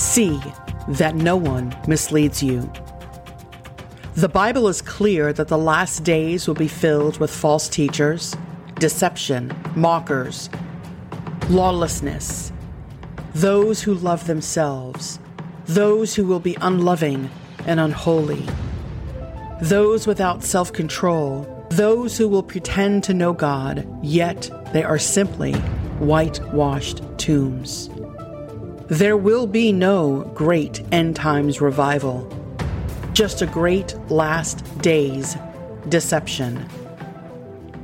See that no one misleads you. The Bible is clear that the last days will be filled with false teachers, deception, mockers, lawlessness, those who love themselves, those who will be unloving and unholy, those without self control, those who will pretend to know God, yet they are simply whitewashed tombs. There will be no great end times revival, just a great last days deception.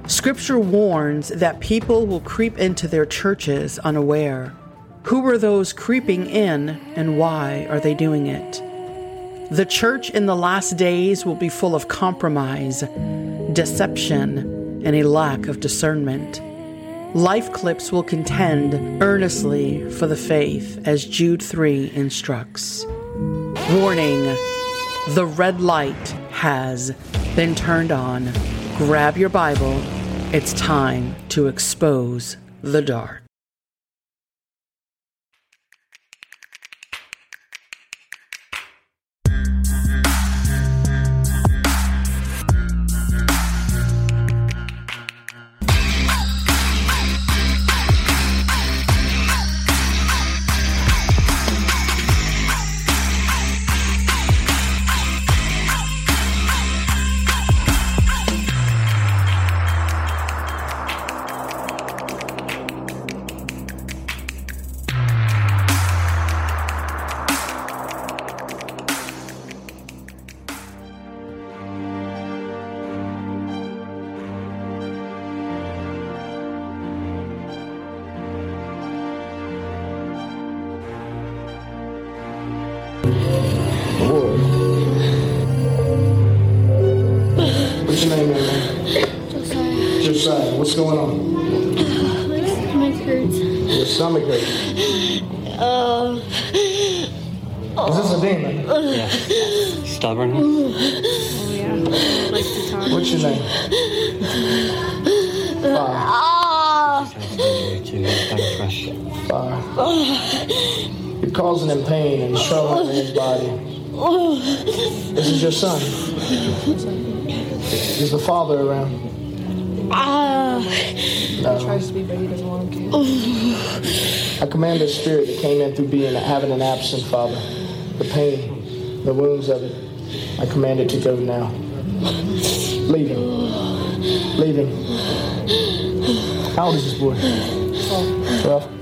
Scripture warns that people will creep into their churches unaware. Who are those creeping in and why are they doing it? The church in the last days will be full of compromise, deception, and a lack of discernment. Life Clips will contend earnestly for the faith as Jude 3 instructs. Warning The red light has been turned on. Grab your Bible. It's time to expose the dark. What's your name, man? Josiah. Josiah. What's going on? My stomach hurts. Your stomach hurts. Uh, Is this a demon? Yeah. Stubborn. Oh, yeah. Like what's your name? Fire. Too kind of fresh. Fire. You're causing him pain and trouble in his body. This is your son. Is the father around? ah. No. tries to be, but he doesn't want him to. I command the spirit that came in through being having an absent father. The pain, the wounds of it. I command it to go now. Leave him. Leave him. How old is this boy? Twelve. Uh,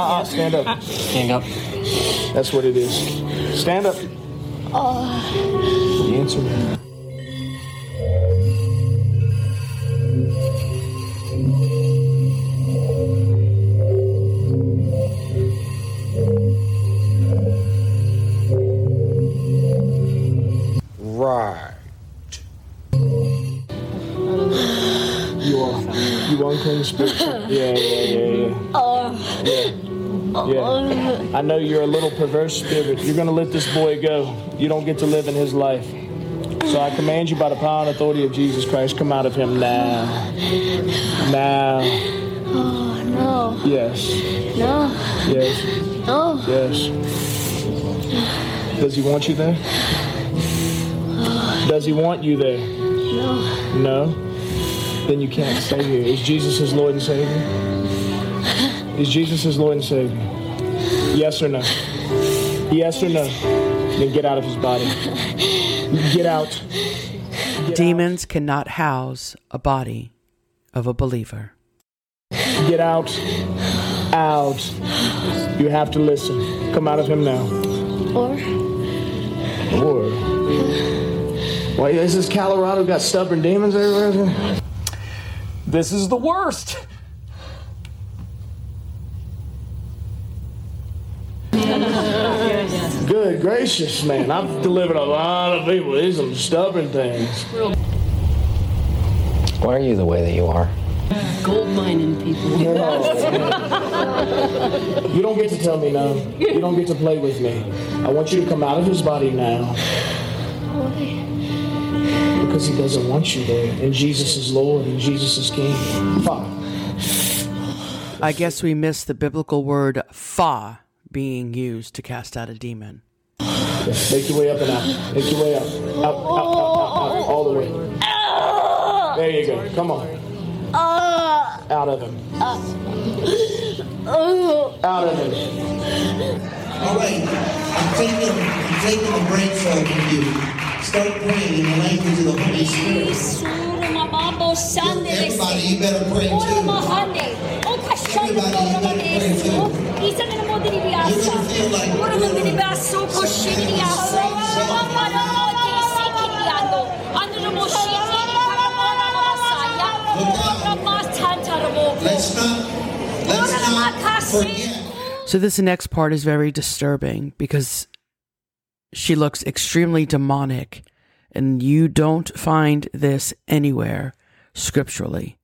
uh, uh, stand up. Stand up. That's what it is. Stand up. Answer me. Right. I know you're a little perverse spirit. You're going to let this boy go. You don't get to live in his life. So I command you by the power and authority of Jesus Christ, come out of him now. Now. Oh, no. Yes. No. Yes. No. Yes. Does he want you there? Does he want you there? No. No? Then you can't stay here. Is Jesus his Lord and Savior? Is Jesus his Lord and Savior? Yes or no? Yes or no? Then get out of his body. Get out. Get Demons cannot house a body of a believer. Get out. Out. You have to listen. Come out of him now. Or, Or. Why is this Colorado got stubborn demons everywhere? This is the worst. Good gracious, man. I've delivered a lot of people. These are some stubborn things. Why are you the way that you are? Gold mining people. You don't get to tell me no. You don't get to play with me. I want you to come out of his body now. why? Because he doesn't want you there. And Jesus is Lord and Jesus is King. Fa. I guess we missed the biblical word fa being used to cast out a demon. Yeah, make your way up and out. Make your way up. Out, out, out, out, out. All the way. There you go. Come on. Out of him. Out of him. All right, I'm taking, I'm taking a break for you. Start praying in the language of the Holy Spirit. Everybody, you better pray too. Everybody, you better pray too. Let's not, let's not forget. So, this next part is very disturbing because she looks extremely demonic, and you don't find this anywhere scripturally.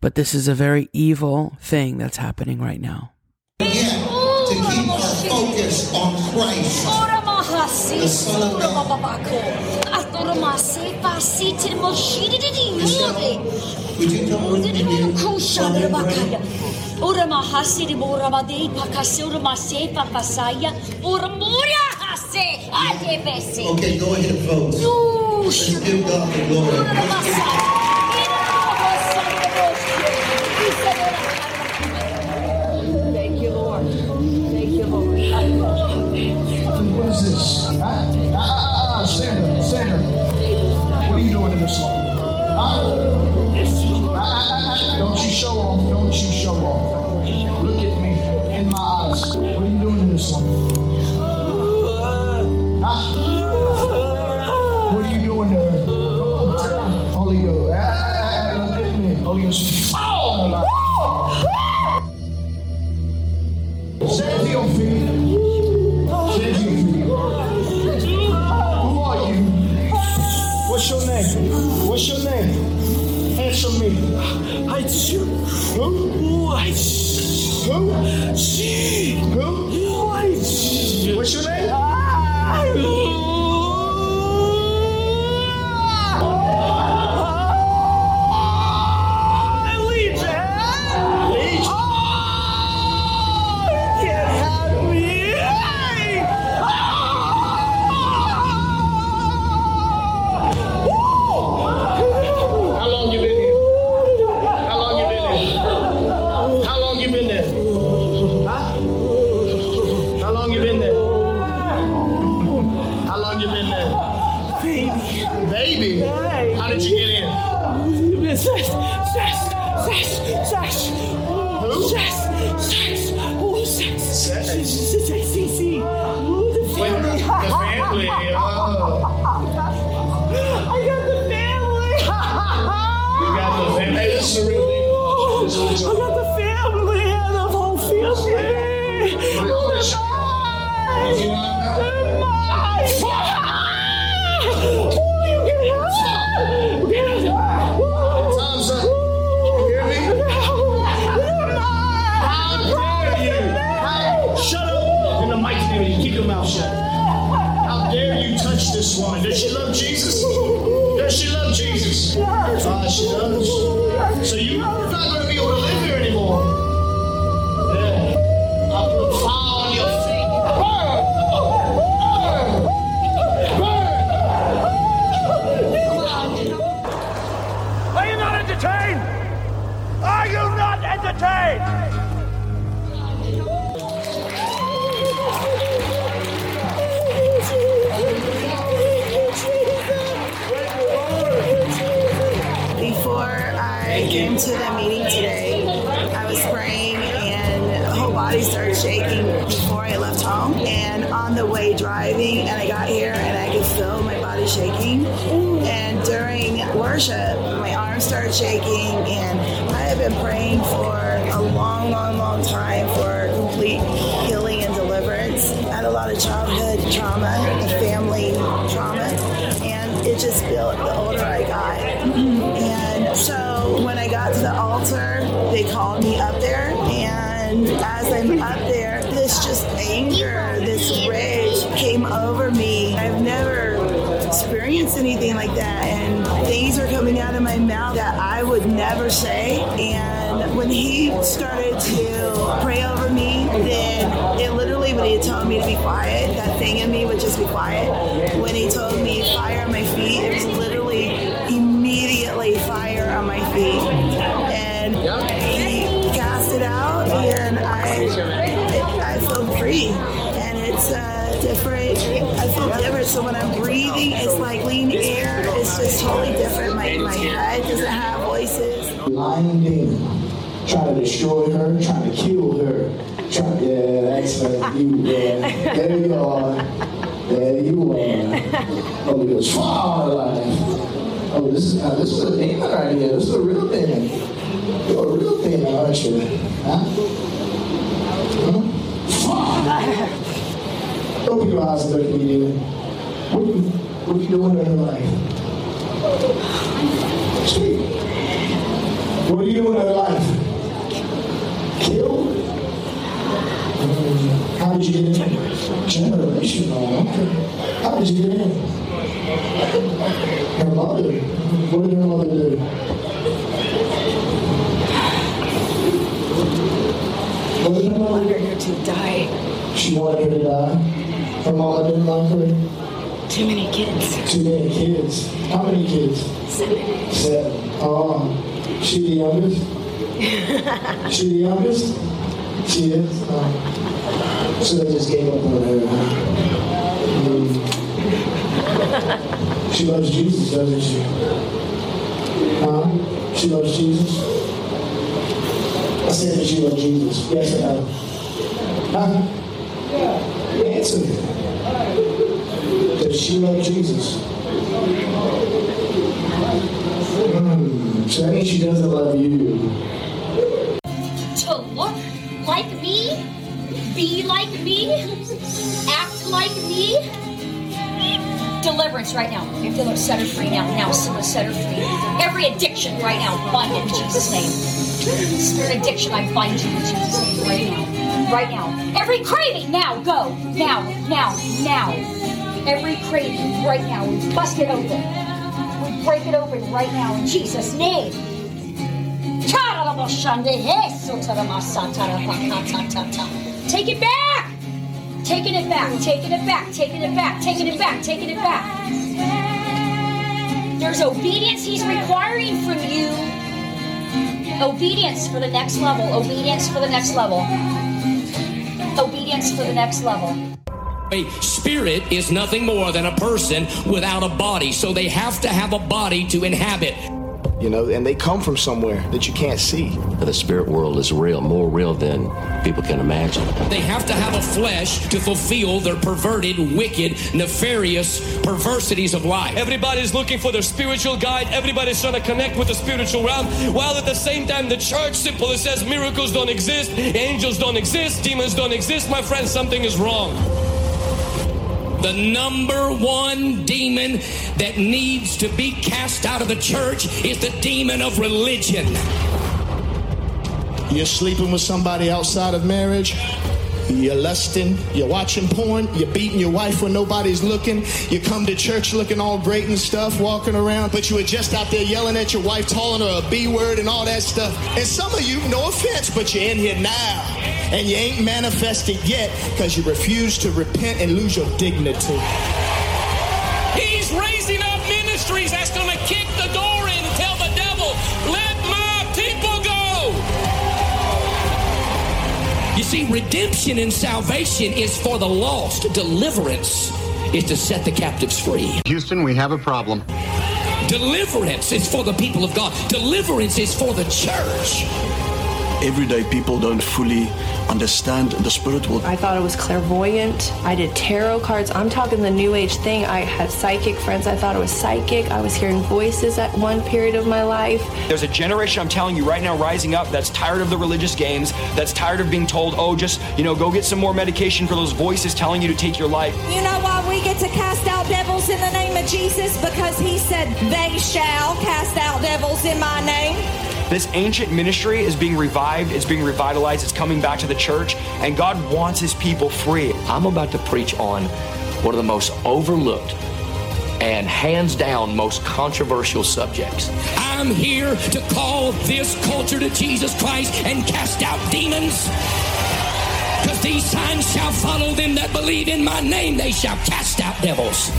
But this is a very evil thing that's happening right now. Focus on Christ. The Son of God. Would you come with me here? While we? Ora mahasi di bora badei pakase ora mase pakasaya ora muria hase aye bese. Okay, go ahead, folks. Let's give God the glory. What are you doing in this one? What are you doing there? Holy Ghost. Holy Ghost. What's your? How long you been there? Baby. Baby? How did you get in? Who? Sex. sex. Oh, sex. Sex. Wait, the family. Oh. You got the family. Hey, this is a real deal. This is a real deal. You want that? Time's worship, my arms started shaking, and I have been praying for a long, long, long time for complete healing and deliverance. I had a lot of childhood trauma, and family trauma, and it just built the older I got. And so when I got to the altar, they called me up there, and as I'm up there, this just never say. And when he started to pray over me, then it literally, when he told me to be quiet, that thing in me would just be quiet. When he told me fire on my feet, it was literally immediately fire on my feet. And he cast it out, and I, I feel free. And it's different. I feel different. So when I'm breathing, it's like lean air. It's just totally different. My, my head doesn't have. Lying demon, trying to destroy her, trying to kill her. Try, yeah, that's uh, you. Yeah. There you are. There you are. Oh, it goes far alive. Oh, this is uh, this is a demon right here. This is a real demon. You're a real demon, aren't you? Huh? Huh? Far. Open your eyes and look at me, demon. What are you, what are you doing in your life? Speak. What are you in your life? Killed? Um, how did you get in? Generational. Okay. How did you get in? Her mother. What did her mother do? What did her mother do? her to die. She wanted her to die. Her mama didn't like her. Too many kids. Too many kids. How many kids? Seven. Seven. Oh, she the youngest? she the youngest? She is? Oh. So they just gave up on her, huh? Mm. She loves Jesus, doesn't she? Huh? She loves Jesus? I said that she loves Jesus. Yes or no? Huh? Yeah. Answer me. Does she love Jesus? Mm, so that means she doesn't love you. to look like me, be like me, act like me. Deliverance right now. I feel it set her free now. Now, set her free. Every addiction right now, bind it in Jesus' name. Spirit addiction, I bind you in Jesus' name right now. Right now. Every craving, now, go. Now, now, now. Every craving right now, we bust it open. Break it open right now in Jesus' name. Take it back! Taking it back, taking it back, taking it back, taking it back, taking it back. There's obedience he's requiring from you. Obedience for the next level. Obedience for the next level. Obedience for the next level. A spirit is nothing more than a person without a body, so they have to have a body to inhabit. You know, and they come from somewhere that you can't see. The spirit world is real, more real than people can imagine. They have to have a flesh to fulfill their perverted, wicked, nefarious perversities of life. Everybody's looking for their spiritual guide. Everybody's trying to connect with the spiritual realm, while at the same time, the church simply says miracles don't exist, angels don't exist, demons don't exist. My friend, something is wrong. The number one demon that needs to be cast out of the church is the demon of religion. You're sleeping with somebody outside of marriage. You're lusting, you're watching porn, you're beating your wife when nobody's looking. You come to church looking all great and stuff, walking around, but you were just out there yelling at your wife, calling her a B word and all that stuff. And some of you, no offense, but you're in here now. And you ain't manifested yet because you refuse to repent and lose your dignity. He's raising up ministries that's going to kick the door in and tell the devil, let my people go. You see, redemption and salvation is for the lost. Deliverance is to set the captives free. Houston, we have a problem. Deliverance is for the people of God. Deliverance is for the church. Everyday people don't fully understand the spirit world. I thought it was clairvoyant. I did tarot cards. I'm talking the new age thing. I had psychic friends. I thought it was psychic. I was hearing voices at one period of my life. There's a generation, I'm telling you right now, rising up that's tired of the religious games, that's tired of being told, oh, just, you know, go get some more medication for those voices telling you to take your life. You know why we get to cast out devils in the name of Jesus? Because he said, they shall cast out devils in my name. This ancient ministry is being revived, it's being revitalized, it's coming back to the church, and God wants his people free. I'm about to preach on one of the most overlooked and hands down most controversial subjects. I'm here to call this culture to Jesus Christ and cast out demons. Because these signs shall follow them that believe in my name, they shall cast out devils.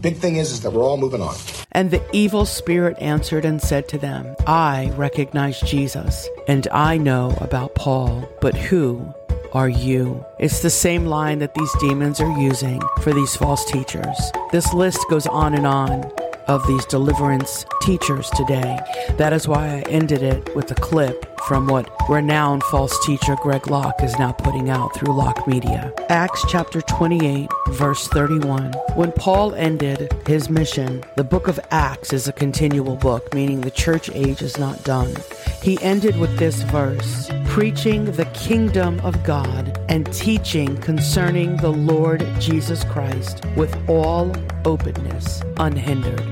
Big thing is, is that we're all moving on. And the evil spirit answered and said to them, I recognize Jesus, and I know about Paul, but who are you? It's the same line that these demons are using for these false teachers. This list goes on and on of these deliverance teachers today. That is why I ended it with a clip from what renowned false teacher Greg Locke is now putting out through Locke Media. Acts chapter 28, verse 31. When Paul ended his mission, the book of Acts is a continual book, meaning the church age is not done. He ended with this verse preaching the kingdom of God and teaching concerning the Lord Jesus Christ with all openness, unhindered.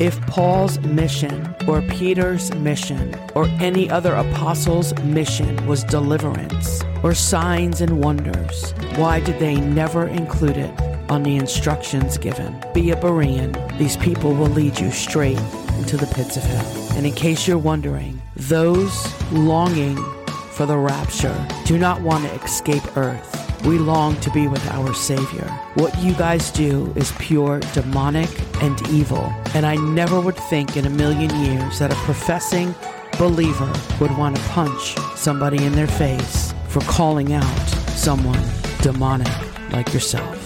If Paul's mission or Peter's mission or any other apostle's mission was deliverance or signs and wonders, why did they never include it on the instructions given? Be a Berean. These people will lead you straight into the pits of hell. And in case you're wondering, those longing for the rapture do not want to escape earth. We long to be with our Savior. What you guys do is pure demonic and evil. And I never would think in a million years that a professing believer would want to punch somebody in their face for calling out someone demonic like yourself.